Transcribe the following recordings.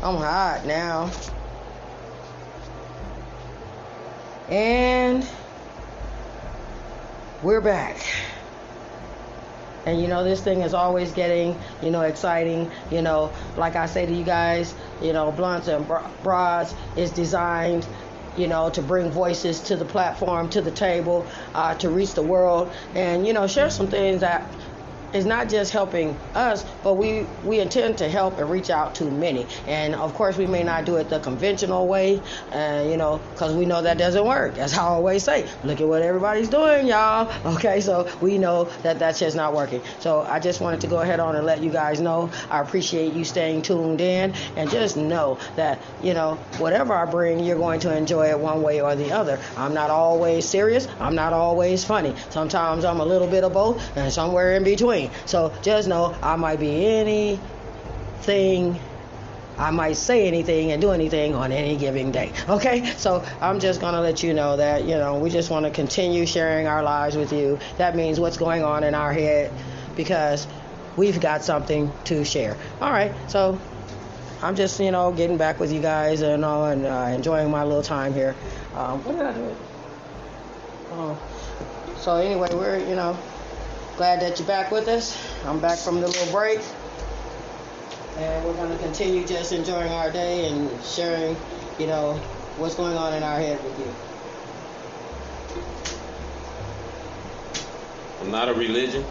I'm hot now. And we're back. And you know, this thing is always getting, you know, exciting. You know, like I say to you guys, you know, Blunts and Broads is designed, you know, to bring voices to the platform, to the table, uh, to reach the world, and, you know, share some things that is not just helping us, but we, we intend to help and reach out to many. And of course, we may not do it the conventional way, uh, you know, because we know that doesn't work. As I always say, look at what everybody's doing, y'all. Okay, so we know that that's just not working. So I just wanted to go ahead on and let you guys know. I appreciate you staying tuned in, and just know that you know whatever I bring, you're going to enjoy it one way or the other. I'm not always serious. I'm not always funny. Sometimes I'm a little bit of both, and somewhere in between. So just know I might be anything. I might say anything and do anything on any given day. Okay? So I'm just going to let you know that, you know, we just want to continue sharing our lives with you. That means what's going on in our head because we've got something to share. All right. So I'm just, you know, getting back with you guys and, all and uh, enjoying my little time here. Um, what did I do? Oh. So anyway, we're, you know, Glad that you're back with us. I'm back from the little break. And we're going to continue just enjoying our day and sharing, you know, what's going on in our head with you. I'm not a religion.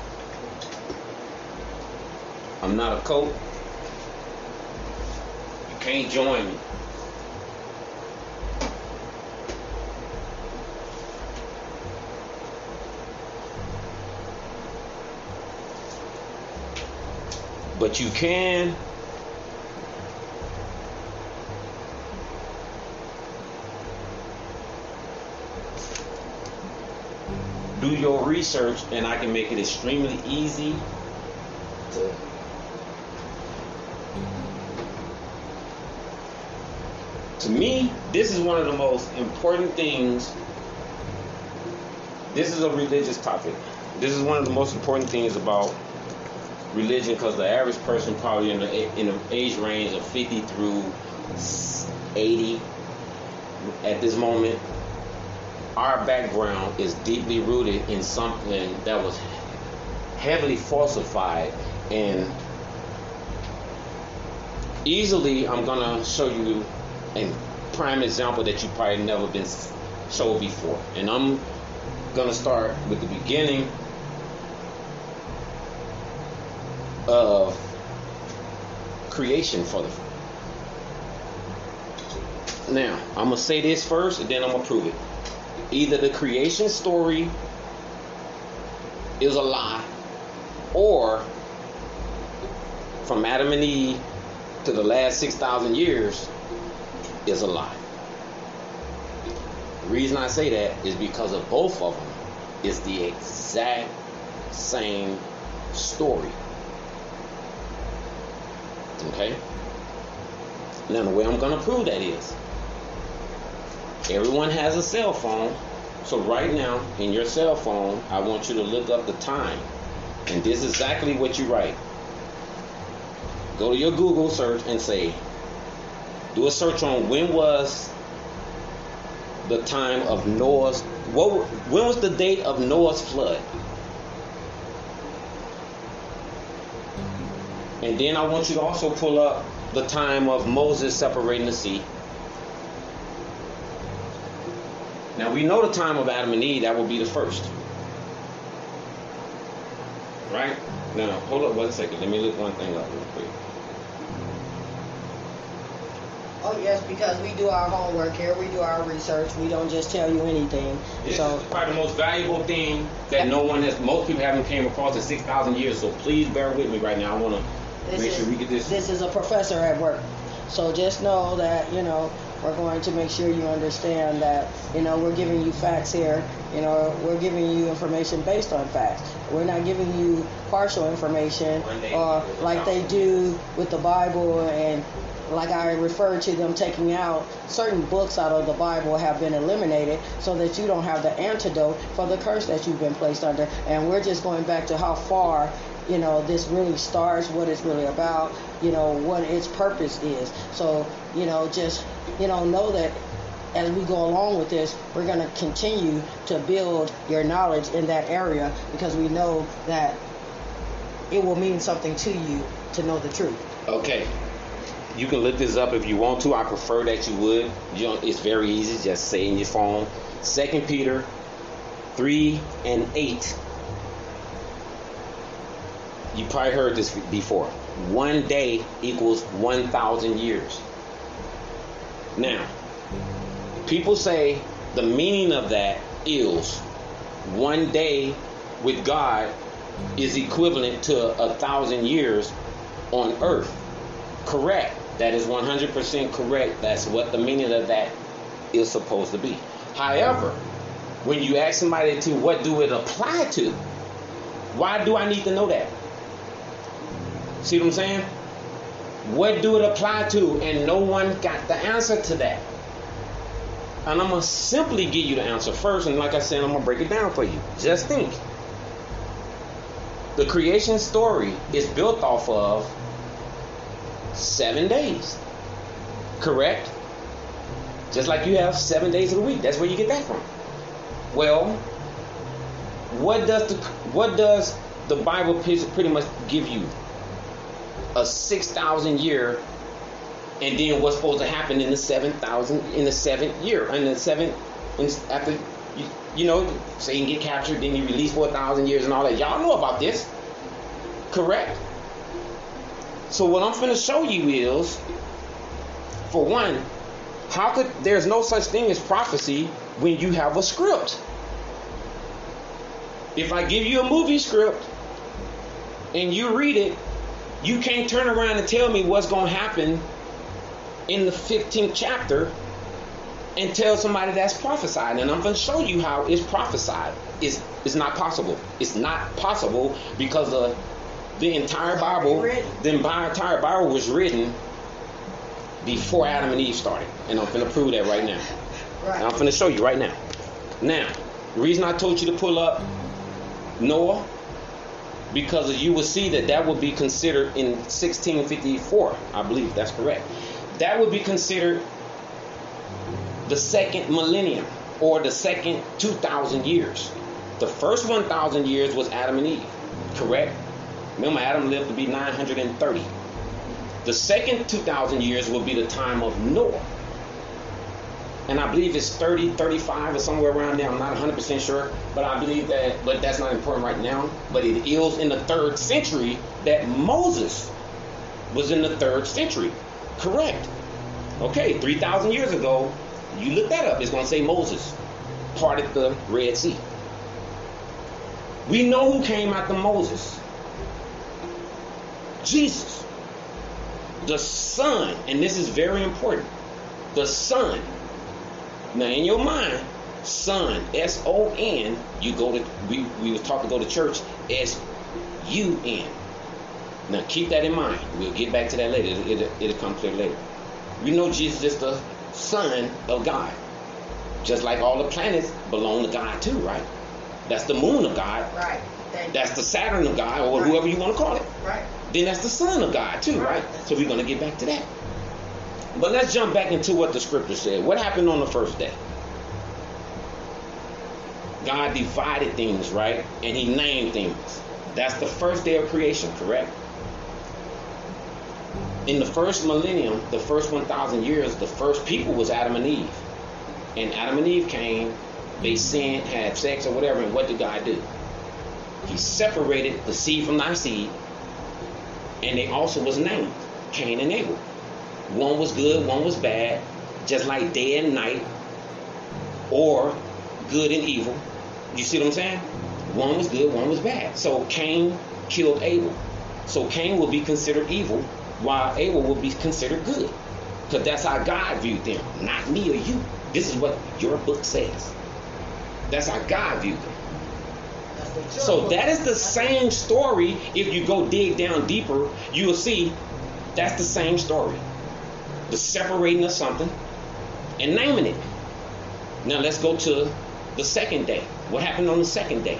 I'm not a cult. You can't join me. But you can. Do your research and I can make it extremely easy to to me this is one of the most important things. This is a religious topic. This is one of the most important things about religion because the average person probably in the in the age range of 50 through 80 at this moment our background is deeply rooted in something that was heavily falsified. And easily I'm gonna show you a prime example that you probably never been showed before. And I'm gonna start with the beginning of creation for the now i'm gonna say this first and then i'm gonna prove it. Either the creation story is a lie or from adam and eve to the last 6000 years is a lie. The reason i say that is because of both of them. Is the exact same story Okay? Now, the way I'm going to prove that is everyone has a cell phone. So, right now, in your cell phone, I want you to look up the time. And this is exactly what you write. Go to your Google search and say, do a search on when was the time of Noah's what when was the date of Noah's flood? And then I want you to also pull up the time of Moses separating the sea. Now we know the time of Adam and Eve, that will be the first. Right? Now, hold up one second. Let me look one thing up real quick. Oh yes, because we do our homework here, we do our research. We don't just tell you anything. This so, is probably the most valuable thing that no one has, most people haven't came across in six thousand years. So please bear with me right now. I want to this make is, sure we get this. This is a professor at work. So just know that, you know, we're going to make sure you understand that, you know, we're giving you facts here. You know, we're giving you information based on facts. We're not giving you partial information or like they do with the Bible and like I referred to them taking out certain books out of the Bible have been eliminated so that you don't have the antidote for the curse that you've been placed under. And we're just going back to how far you know, this really starts, what it's really about, you know, what its purpose is. So, you know, just, you know, know that as we go along with this, we're going to continue to build your knowledge in that area because we know that it will mean something to you to know the truth. Okay. You can look this up if you want to. I prefer that you would. You know, it's very easy. Just say in your phone. Second Peter 3 and 8. You probably heard this before. One day equals 1,000 years. Now, people say the meaning of that is one day with God is equivalent to a thousand years on earth. Correct. That is 100% correct. That's what the meaning of that is supposed to be. However, when you ask somebody to what do it apply to, why do I need to know that? See what I'm saying? What do it apply to? And no one got the answer to that. And I'm going to simply give you the answer first. And like I said, I'm going to break it down for you. Just think. The creation story is built off of seven days. Correct? Just like you have seven days of the week. That's where you get that from. Well, what does the what does the Bible pretty much give you? A six thousand year, and then what's supposed to happen in the seven thousand in the seventh year, in the seventh after you, you know, say you get captured, then you release for a thousand years and all that. Y'all know about this, correct? So what I'm to show you is, for one, how could there's no such thing as prophecy when you have a script? If I give you a movie script and you read it, you can't turn around and tell me what's going to happen in the 15th chapter and tell somebody that's prophesied. And I'm going to show you how it's prophesied. It's, it's not possible. It's not possible because the, the entire Bible, the entire Bible was written before Adam and Eve started. And I'm going to prove that right now. Right. I'm going to show you right now. Now, the reason I told you to pull up Noah, because you will see that that would be considered in 1654. I believe that's correct. That would be considered the second millennium or the second 2,000 years. The first 1,000 years was Adam and Eve, correct? Remember, Adam lived to be 930. The second 2,000 years will be the time of Noah. And I believe it's 30, 35 or somewhere around there. I'm not 100% sure. But I believe that, but that's not important right now. But it is in the third century that Moses was in the third century. Correct. Okay, 3,000 years ago, you look that up. It's going to say Moses parted the Red Sea. We know who came after Moses. Jesus. The Son, and this is very important. The Son. Now in your mind, Son, S O N, you go to we we was taught to go to church S U N. Now keep that in mind. We'll get back to that later. It'll, it'll, it'll come clear later. We know Jesus is the Son of God. Just like all the planets belong to God too, right? That's the moon of God. Right. That's the Saturn of God, or right. whoever you want to call it. Right. Then that's the Son of God too, right? right? So we're gonna get back to that. But let's jump back into what the scripture said. What happened on the first day? God divided things, right? And he named things. That's the first day of creation, correct? In the first millennium, the first 1,000 years, the first people was Adam and Eve. And Adam and Eve came, they sinned, had sex or whatever, and what did God do? He separated the seed from thy seed, and they also was named Cain and Abel. One was good, one was bad, just like day and night, or good and evil. You see what I'm saying? One was good, one was bad. So Cain killed Abel. So Cain will be considered evil, while Abel will be considered good. Because that's how God viewed them, not me or you. This is what your book says. That's how God viewed them. So that is the same story. If you go dig down deeper, you will see that's the same story. The separating of something and naming it. Now let's go to the second day. What happened on the second day?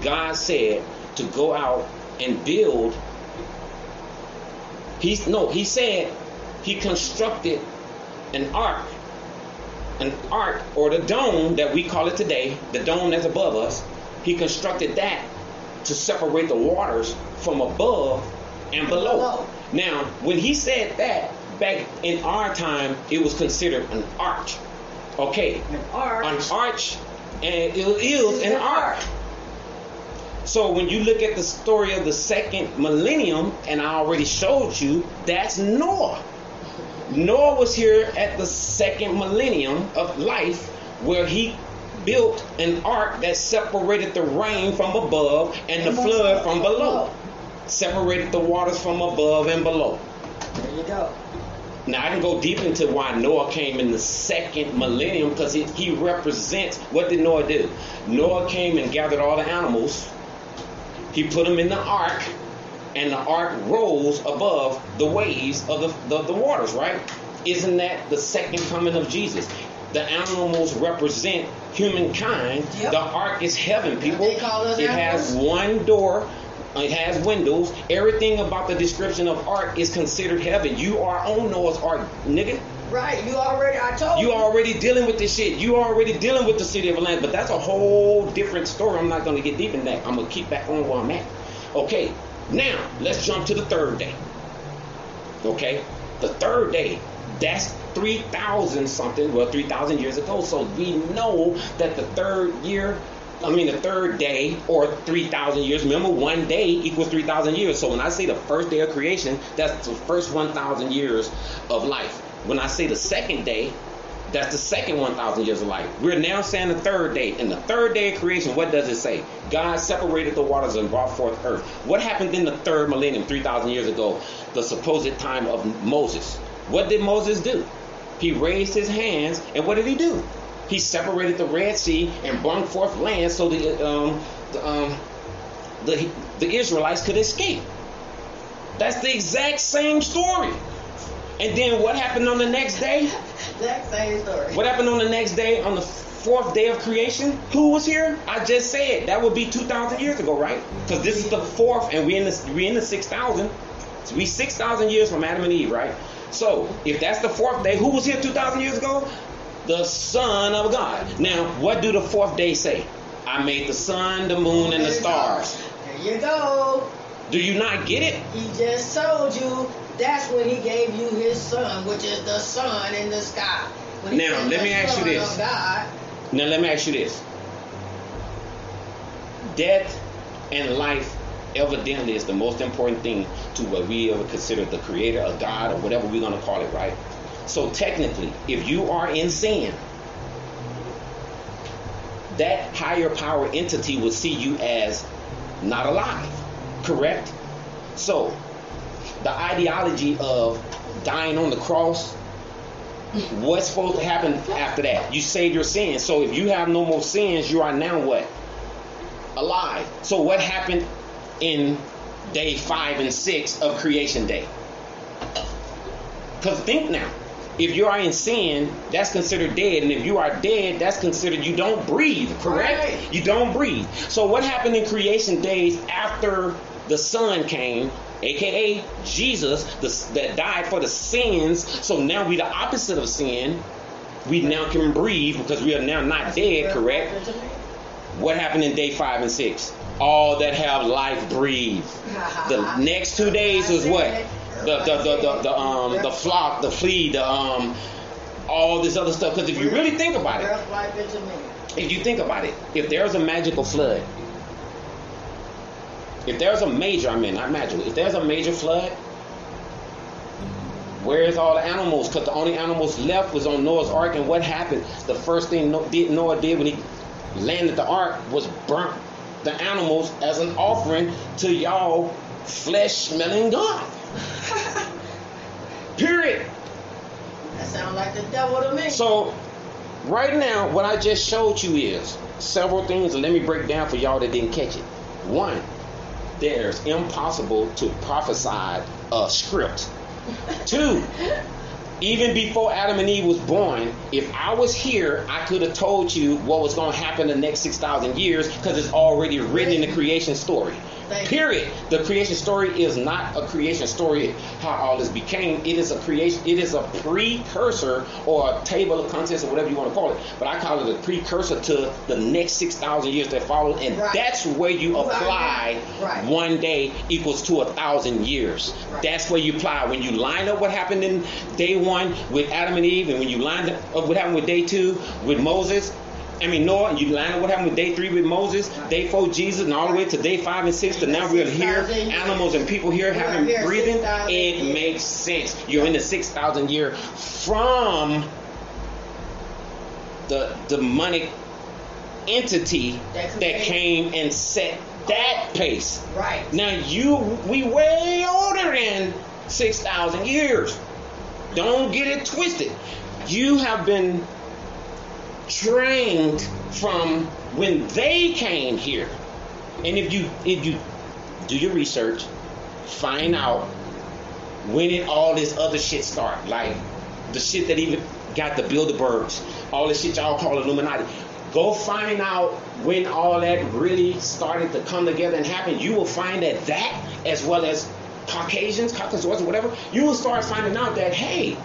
God said to go out and build. He's no, he said he constructed an ark, an ark or the dome that we call it today, the dome that's above us. He constructed that to separate the waters from above and below. Below. Now, when he said that back in our time, it was considered an arch. Okay, An ark. an arch, and it is an arch. So when you look at the story of the second millennium, and I already showed you, that's Noah. Noah was here at the second millennium of life where he built an ark that separated the rain from above and the flood from below. Separated the waters from above and below. There you go. Now I can go deep into why Noah came in the second millennium because he, he represents what did Noah do? Noah came and gathered all the animals. He put them in the ark, and the ark rose above the waves of the, the, the waters, right? Isn't that the second coming of Jesus? The animals represent humankind. Yep. The ark is heaven, people. They call it has one door. It has windows. Everything about the description of art is considered heaven. You are on Noah's ark, nigga. Right. You already. I told you. You already dealing with this shit. You already dealing with the city of Atlanta, but that's a whole different story. I'm not gonna get deep in that. I'm gonna keep back on where I'm at. Okay, now let's jump to the third day. Okay, the third day. That's 3,000 something, well, 3,000 years ago. So we know that the third year, I mean, the third day or 3,000 years, remember, one day equals 3,000 years. So when I say the first day of creation, that's the first 1,000 years of life. When I say the second day, that's the second 1,000 years of life. We're now saying the third day. In the third day of creation, what does it say? God separated the waters and brought forth earth. What happened in the third millennium, 3,000 years ago, the supposed time of Moses? What did Moses do? He raised his hands, and what did he do? He separated the Red Sea and brought forth land so the, um, the, um, the, the Israelites could escape. That's the exact same story. And then what happened on the next day? Exact same story. What happened on the next day, on the fourth day of creation? Who was here? I just said that would be two thousand years ago, right? Because this is the fourth, and we in the we in the six thousand. So we six thousand years from Adam and Eve, right? So if that's the fourth day, who was here two thousand years ago? The Son of God. Now, what do the fourth day say? I made the sun, the moon, and the stars. There you go. Do you not get it? He just told you that's when he gave you his son, which is the sun in the sky. Now, let me ask you this. God, Now let me ask you this. Death and life evidently is the most important thing to what we ever consider the creator, a God, or whatever we're gonna call it, right? So technically, if you are in sin, that higher power entity will see you as not alive. Correct? So the ideology of dying on the cross What's supposed to happen after that? You save your sins. So if you have no more sins, you are now what? Alive. So what happened in day five and six of creation day? Because think now. If you are in sin, that's considered dead. And if you are dead, that's considered you don't breathe, correct? Right. You don't breathe. So what happened in creation days after the sun came, aka Jesus, the, that died for the sins? So now we the opposite of sin. We now can breathe because we are now not dead, correct? What happened in day five and six? All that have life breathe. The next two days is what? The the the, the, the um the flock, the flea, the um all this other stuff. Because if you really think about it, if you think about it, if there's a magical flood, if there's a major, I mean not magical, if there's a major flood, where's all the animals? Because the only animals left was on Noah's Ark, and what happened? The first thing No- did- Noah did when he landed the ark was burnt the animals as an offering to y'all flesh smelling God. Period. That sounds like the devil to me. So, right now, what I just showed you is several things, and let me break down for y'all that didn't catch it. One, there's impossible to prophesy a script. Two, even before Adam and Eve was born, if I was here, I could have told you what was going to happen the next 6,000 years because it's already written in the creation story. Thank Period. The creation story is not a creation story how all this became. It is a creation. It is a precursor or a table of contents or whatever you want to call it. But I call it a precursor to the next six thousand years that follow, and Right. that's where you apply Right. one day equals to a thousand years. Right. That's where you apply when you line up what happened in day one with Adam and Eve, and when you line up what happened with day two with Moses. I mean Noah, and you line up what happened with day three with Moses, day four Jesus, and all the way to day five and six. To now we're here, animals and people here having breathing. It makes sense. You're in the six thousand year from the demonic entity That that came and set that pace. Right. Now you, we way older than six thousand years. Don't get it twisted. You have been trained from when they came here, and if you if you do your research, find out when did all this other shit start, like the shit that even got the Bilderbergs, all this shit y'all call Illuminati. Go find out when all that really started to come together and happen. You will find that that, as well as Caucasians, Caucasians, whatever, you will start finding out that hey,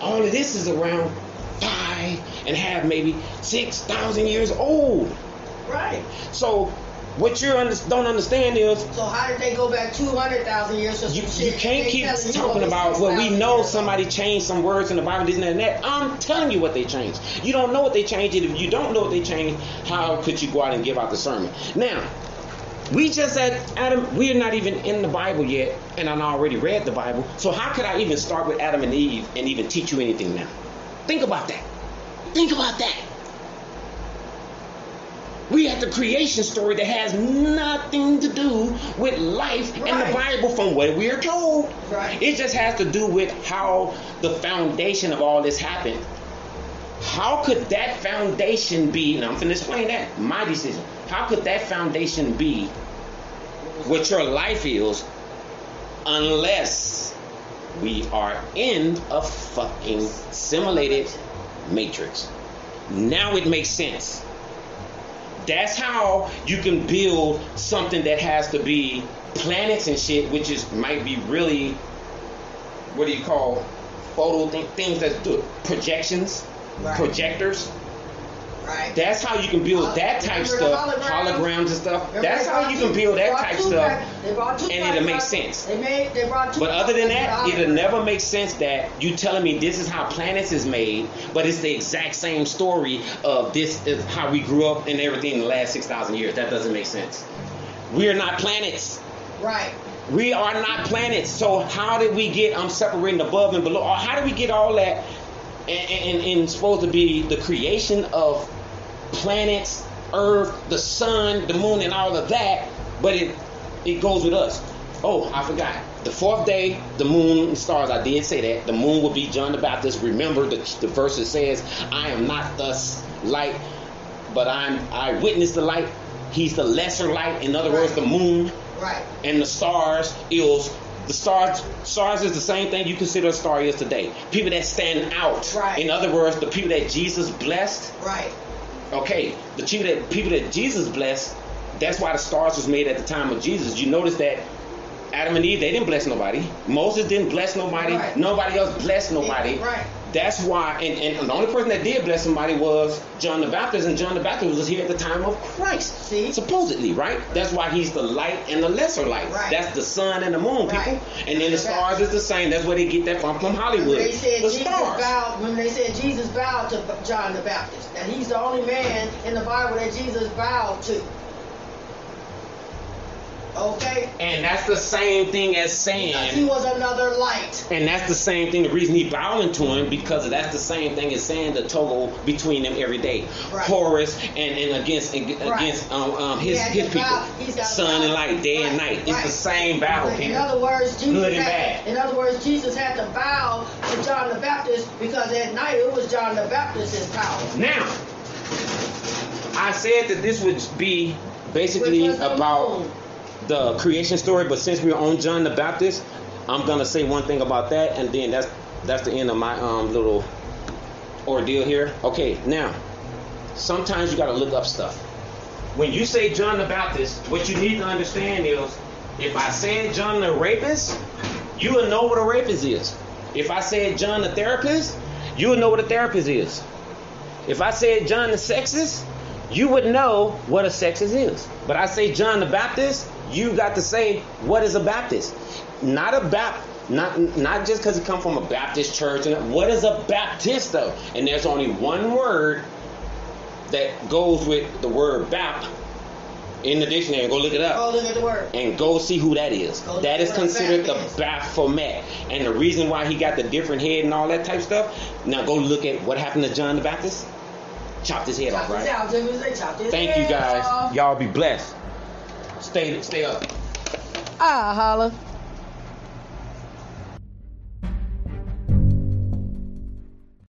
all of this is around five and a half, maybe six thousand years old. Right. So what you under, don't understand is So how did they go back 200,000 years to some you, you can't keep talking about well we know years? somebody changed some words in the bible this and that and that. I'm telling you what they changed. You don't know what they changed and if you don't know what they changed how could you go out and give out the sermon? Now we just said adam we're not even in the bible yet and i already read the bible. So how could i even start with adam and eve and even teach you anything now think about that think about that we have the creation story that has nothing to do with life in the Bible from what we are told. Right. It just has to do with how the foundation of all this happened. How could that foundation be? And I'm going to explain that. My decision. How could that foundation be what your life is unless we are in a fucking simulated matrix? Now it makes sense. That's how you can build something that has to be planets and shit, which is might be really what do you call photo thing, things that do projections, Right. projectors. Right. That's how you can build that type stuff, holograms? and stuff. Remember That's how you two- can build that type stuff, back- they brought two and it'll make sense. They made they brought two But other than that, it'll never make sense that you telling me this is how planets is made, but it's the exact same story of this is how we grew up and everything in the last six thousand years. That doesn't make sense. We are not planets. Right. We are not planets. So how did we get? I'm separating above and below. Or how did we get all that? And, and, and supposed to be the creation of planets, Earth, the sun, the moon, and all of that. But it it goes with us. Oh, I forgot. The fourth day, the moon and stars. I did say that the moon will be John the Baptist. Remember the the verse that says, "I am not the light, but I'm I witness the light." He's the lesser light. In other words, the moon Right. and the stars is the stars stars is the same thing you consider a star is today people that stand out Right. in other words the people that jesus blessed Right. Okay the people that people that jesus blessed that's why the stars was made at the time of jesus you notice that adam and eve they didn't bless nobody moses didn't bless nobody Right. nobody else blessed nobody Right. That's why and, and the only person that did bless somebody was john the baptist and john the baptist was here at the time of christ See? supposedly right that's why he's the light and the lesser light Right. that's the sun and the moon people Right. and then the stars is the same that's where they get that from from hollywood They said the Jesus stars bowed when they said Jesus bowed to John the Baptist. That he's the only man in the Bible that Jesus bowed to. Okay? and that's the same thing as Because saying he was another light. And that's the same thing. The reason he bowing to him because that's the same thing as saying the total between them every day. Right. Horus and, and against and Right. against um, um his had his people, bow- he's got to sun and light, day and Right, night. It's the same battle, In people. other words, Jesus and had, in other words, Jesus had to bow to John the Baptist because at night it was John the Baptist's power. Now, I said that this would be basically Which was the about moon. The creation story, but since we're on John the Baptist, I'm gonna say one thing about that, and then that's that's the end of my um little ordeal here. Okay, now sometimes you gotta look up stuff. when you say John the Baptist, what you need to understand is if I said John the rapist, you will know what a rapist is. If I said John the therapist, you would know what a therapist is. If I said John the sexist, you would know what a sexist is. But I say John the Baptist, you got to say what is a Baptist. Not a Baptist. Not not just because it come from a Baptist church. And what is a Baptist though? And there's only one word that goes with the word Bap in the dictionary. Go look it up. Go look at the word. And go see who that is. Go That is at what a considered the. Baphomet. And the reason why he got the different head and all that type stuff. Now go look at what happened to John the Baptist. Chopped his head off, Chop right? out, Jimmy. Say chop this Thank you guys. off. Y'all be blessed. Stay stay up. Ah, holla.